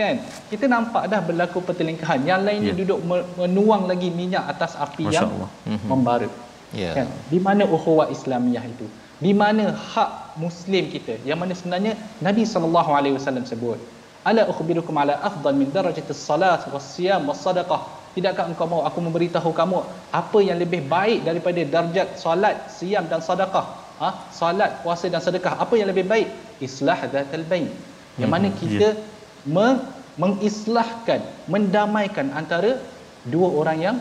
Kan? Kita nampak dah berlaku pertelingkahan. Yang lain yeah. duduk menuang lagi minyak atas api Masya yang Allah. Mhm. membara. Yeah. Kan? Di mana ukhuwah Islamiyah itu? Di mana hak muslim kita? Yang mana sebenarnya Nabi sallallahu alaihi wasallam sebut, "Ala ukhbirukum ala afdal min darajatis salat was siyam was sadaqah?" Tidakkah engkau mahu aku memberitahu kamu apa yang lebih baik daripada darjat solat, siam dan sedekah? Ha? Solat, puasa dan sedekah. Apa yang lebih baik? Islah dzatal bain. Yang mana hmm, kita yeah. meng- mengislahkan, mendamaikan antara dua orang yang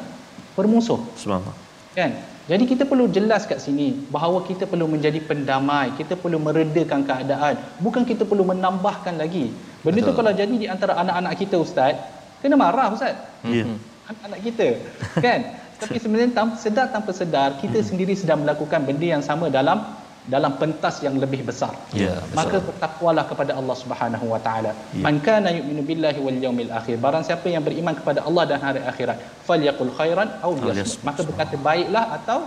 bermusuh. Subhanallah. Kan? Jadi kita perlu jelas kat sini bahawa kita perlu menjadi pendamai, kita perlu meredakan keadaan, bukan kita perlu menambahkan lagi. Benda Betul. tu kalau jadi di antara anak-anak kita ustaz, kena marah ustaz. Ya. Yeah anak-anak kita <laughs> kan tapi sebenarnya tanpa sedar tanpa sedar kita hmm. sendiri sedang melakukan benda yang sama dalam dalam pentas yang lebih besar. Ya, Maka bertakwalah kepada Allah Subhanahu wa taala. Ya. Man kana yu'minu billahi wal yawmil akhir. Barang siapa yang beriman kepada Allah dan hari akhirat, falyaqul khairan aw liyasmut. Maka berkata baiklah atau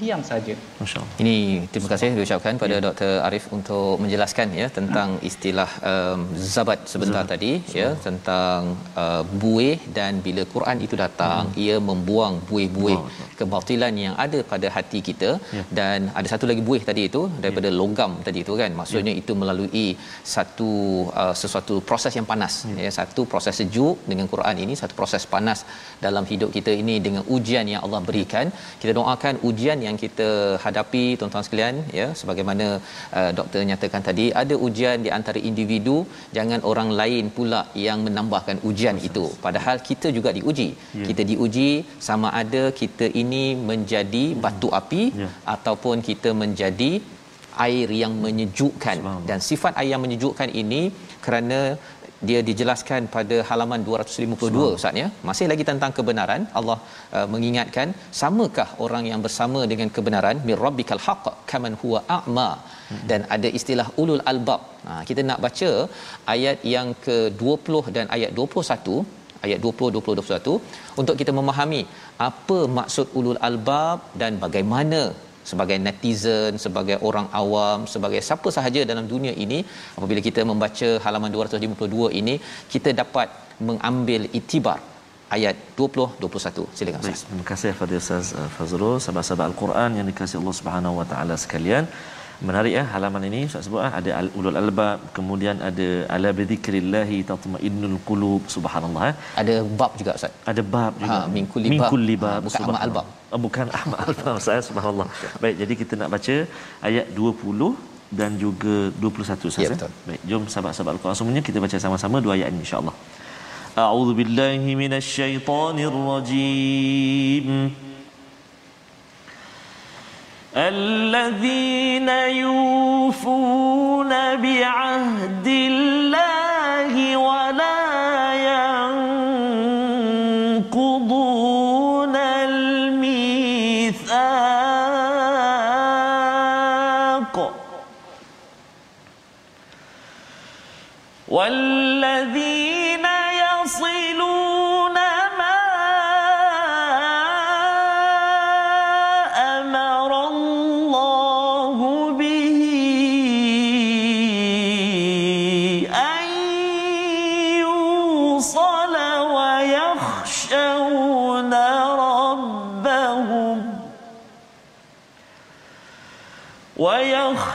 diam saja. Masya-Allah. Ini terima kasih diucapkan pada ya. Dr. Arif untuk menjelaskan ya tentang ya. istilah um, zabat sebentar zabat. tadi ya tentang uh, buih dan bila Quran itu datang hmm. ia membuang buih-buih wow. kebatilan yang ada pada hati kita ya. dan ada satu lagi buih tadi itu daripada ya. logam tadi itu kan maksudnya ya. itu melalui satu uh, sesuatu proses yang panas ya. ya satu proses sejuk dengan Quran ini satu proses panas dalam hidup kita ini dengan ujian yang Allah berikan kita doakan ujian yang kita hadapi tuan-tuan sekalian ya sebagaimana uh, doktor nyatakan tadi ada ujian di antara individu jangan orang lain pula yang menambahkan ujian Masa. itu padahal kita juga diuji yeah. kita diuji sama ada kita ini menjadi batu api yeah. ataupun kita menjadi air yang menyejukkan dan sifat air yang menyejukkan ini kerana dia dijelaskan pada halaman 252 Ustaz ya? Masih lagi tentang kebenaran. Allah uh, mengingatkan samakah orang yang bersama dengan kebenaran? Mir rabbikal haqq kaman huwa a'ma. Hmm. dan ada istilah ulul albab. Ha, kita nak baca ayat yang ke-20 dan ayat 21 ayat 20 20 21 untuk kita memahami apa maksud ulul albab dan bagaimana sebagai netizen, sebagai orang awam, sebagai siapa sahaja dalam dunia ini apabila kita membaca halaman 252 ini kita dapat mengambil itibar ayat 20 21 silakan Ustaz. Terima kasih kepada Ustaz uh, Fazrul sahabat-sahabat Al-Quran yang dikasihi Allah Subhanahu Wa Taala sekalian. Menarik ya halaman ini Ustaz sebut ah, ada ulul albab kemudian ada ala bidzikrillah tatmainnul qulub subhanallah eh. Ada bab juga Ustaz. Ada bab juga. Ha min kulli bab. Min kulli bab. Ha, bukan amal albab. Oh, bukan <laughs> amal albab saya subhanallah. Baik jadi kita nak baca ayat 20 dan juga 21 Ustaz. Ya, eh. betul. Baik jom sahabat-sahabat Al-Quran semuanya kita baca sama-sama dua ayat ini insya-Allah. A'udzu billahi minasyaitonir rajim. الذين يوفون بعهد الله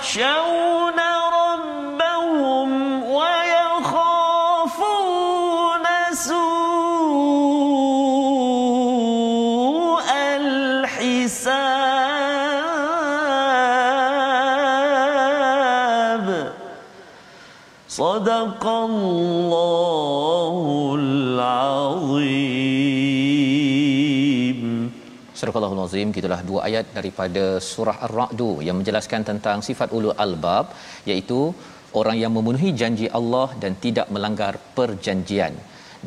玄武 Al-Azim gitulah dua ayat daripada surah Ar-Ra'd yang menjelaskan tentang sifat ulul albab iaitu orang yang memenuhi janji Allah dan tidak melanggar perjanjian.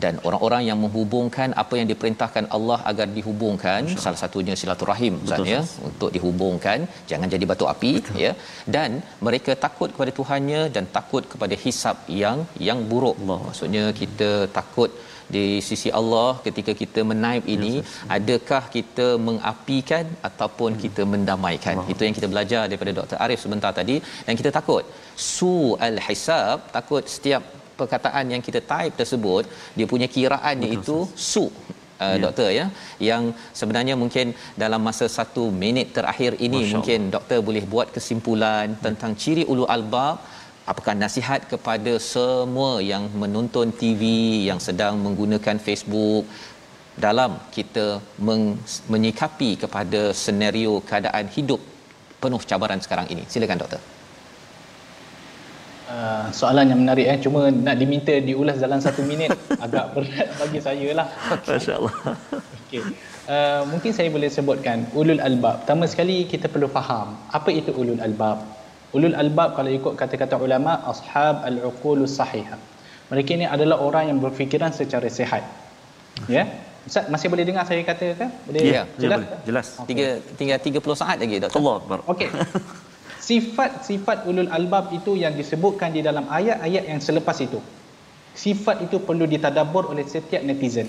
Dan orang-orang yang menghubungkan apa yang diperintahkan Allah agar dihubungkan salah satunya silaturahim Ustaz ya untuk dihubungkan. Jangan jadi batu api Betul. ya. Dan mereka takut kepada Tuhannya dan takut kepada hisab yang yang buruk. Allah. maksudnya kita takut di sisi Allah ketika kita menaib ini yes, yes. adakah kita mengapikan ataupun hmm. kita mendamaikan Allah. itu yang kita belajar daripada Dr Arif sebentar tadi dan kita takut su al hisab takut setiap perkataan yang kita type tersebut dia punya kiraannya Betul, itu su uh, ya. doktor ya yang sebenarnya mungkin dalam masa satu minit terakhir ini Masya mungkin Allah. doktor boleh buat kesimpulan ya. tentang ciri ulu albab apakah nasihat kepada semua yang menonton TV yang sedang menggunakan Facebook dalam kita meng- menyikapi kepada senario keadaan hidup penuh cabaran sekarang ini silakan doktor Uh, soalan yang menarik eh cuma nak diminta diulas dalam satu minit <laughs> agak berat bagi saya lah Masya-Allah. Okey. Uh, mungkin saya boleh sebutkan ulul albab. Pertama sekali kita perlu faham apa itu ulul albab. Ulul albab kalau ikut kata-kata ulama ashab al-uqulus sahihah. Mereka ini adalah orang yang berfikiran secara sihat. Ya. Yeah? Ustaz masih boleh dengar saya kata ke? Boleh ya, jelas? Ya, jelas. Okay. Tiga, tinggal 30 saat lagi doktor. Allah Akbar. Okey. Sifat-sifat ulul albab itu yang disebutkan di dalam ayat-ayat yang selepas itu. Sifat itu perlu ditadabbur oleh setiap netizen.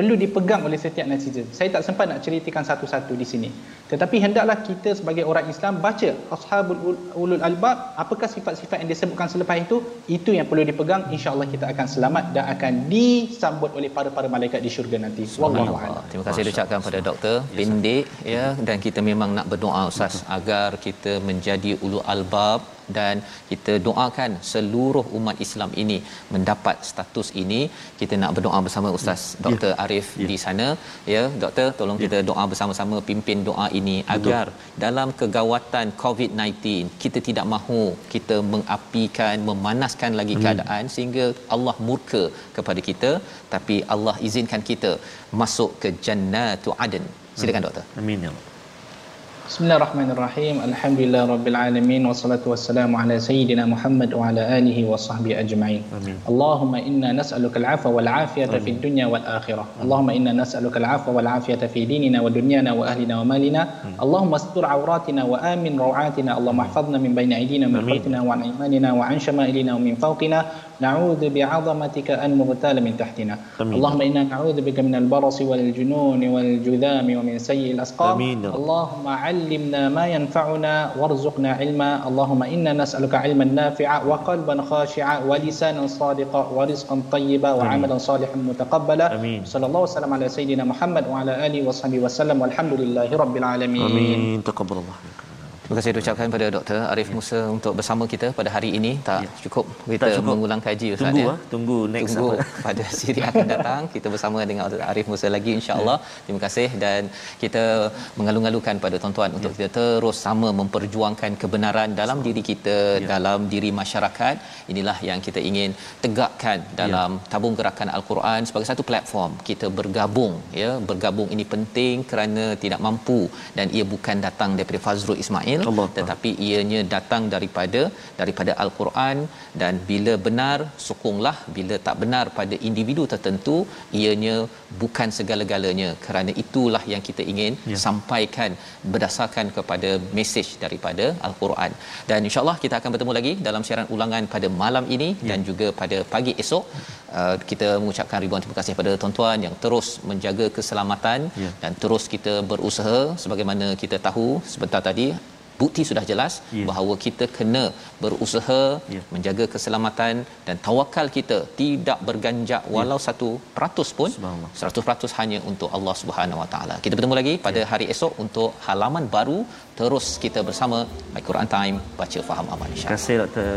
Perlu dipegang oleh setiap netizen. Saya tak sempat nak ceritakan satu-satu di sini. Tetapi hendaklah kita sebagai orang Islam baca Ashabul Ulul Albab, apakah sifat-sifat yang disebutkan selepas itu, itu yang perlu dipegang. Insya-Allah kita akan selamat dan akan disambut oleh para-para malaikat di syurga nanti. Wallahu a'lam. Terima kasih ucapkan pada doktor pendek ya dan kita memang nak berdoa Ustaz agar kita menjadi ulul albab dan kita doakan seluruh umat Islam ini mendapat status ini kita nak berdoa bersama ustaz ya. Dr Arif ya. di sana ya doktor tolong ya. kita doa bersama-sama pimpin doa ini Betul. agar dalam kegawatan COVID-19 kita tidak mahu kita mengapikan memanaskan lagi hmm. keadaan sehingga Allah murka kepada kita tapi Allah izinkan kita masuk ke jannatu adn silakan doktor amin ya بسم الله الرحمن الرحيم الحمد لله رب العالمين والصلاة والسلام على سيدنا محمد وعلى آله وصحبه أجمعين آمين. اللهم إنا نسألك العفو والعافية آمين. في الدنيا والآخرة آمين. اللهم إنا نسألك العفو والعافية في ديننا ودنيانا وأهلنا ومالنا آمين. اللهم استر عوراتنا وآمن روعاتنا اللهم احفظنا من بين أيدينا ومن خلفنا وعن أيماننا وعن شمائلنا ومن فوقنا نعوذ بعظمتك أن نغتال من تحتنا آمين. اللهم إنا نعوذ بك من البرص والجنون والجذام ومن سيء الأسقام آمين رب. اللهم علمنا ما ينفعنا وارزقنا علما اللهم إنا نسألك علما نافعا وقلبا خاشعا ولسانا صادقا ورزقا طيبا وعملا صالحا متقبلا آمين. صلى الله وسلم على سيدنا محمد وعلى آله وصحبه وسلم والحمد لله رب العالمين Amin. Taqabbalallah minkum. Terima kasih ucapkan kepada Dr. Arif Musa untuk bersama kita pada hari ini. Tak cukup kita Tak cukup. mengulang kaji Ustaz Tunggu ya. ah, tunggu next Tunggu apa. <laughs> pada siri akan datang kita bersama dengan Dr. Arif Musa lagi insya-Allah. Terima kasih dan kita mengalu-alukan pada tuan-tuan untuk kita terus sama memperjuangkan kebenaran dalam diri kita, dalam diri masyarakat. Inilah yang kita ingin tegakkan dalam tabung gerakan Al-Quran sebagai satu platform kita bergabung ya. Bergabung ini penting kerana tidak mampu dan ia bukan datang daripada Fazrul Ismail Allah. tetapi ianya datang daripada daripada al-Quran dan bila benar sokonglah bila tak benar pada individu tertentu ianya bukan segala-galanya kerana itulah yang kita ingin Ya. ya. sampaikan berdasarkan kepada mesej daripada al-Quran dan insyaallah kita akan bertemu lagi dalam siaran ulangan pada malam ini ya. dan juga pada pagi esok uh, kita mengucapkan ribuan terima kasih kepada tuan-tuan yang terus menjaga keselamatan Ya. dan terus kita berusaha sebagaimana kita tahu sebentar tadi bukti sudah jelas Ya. bahawa kita kena berusaha Ya. menjaga keselamatan dan tawakal kita tidak berganjak walau satu peratus pun Subhanallah. 100% hanya untuk Allah Subhanahu Wa Taala. Kita bertemu lagi pada hari esok untuk halaman baru terus kita bersama My Quran Time baca faham amal Terima kasih Dr.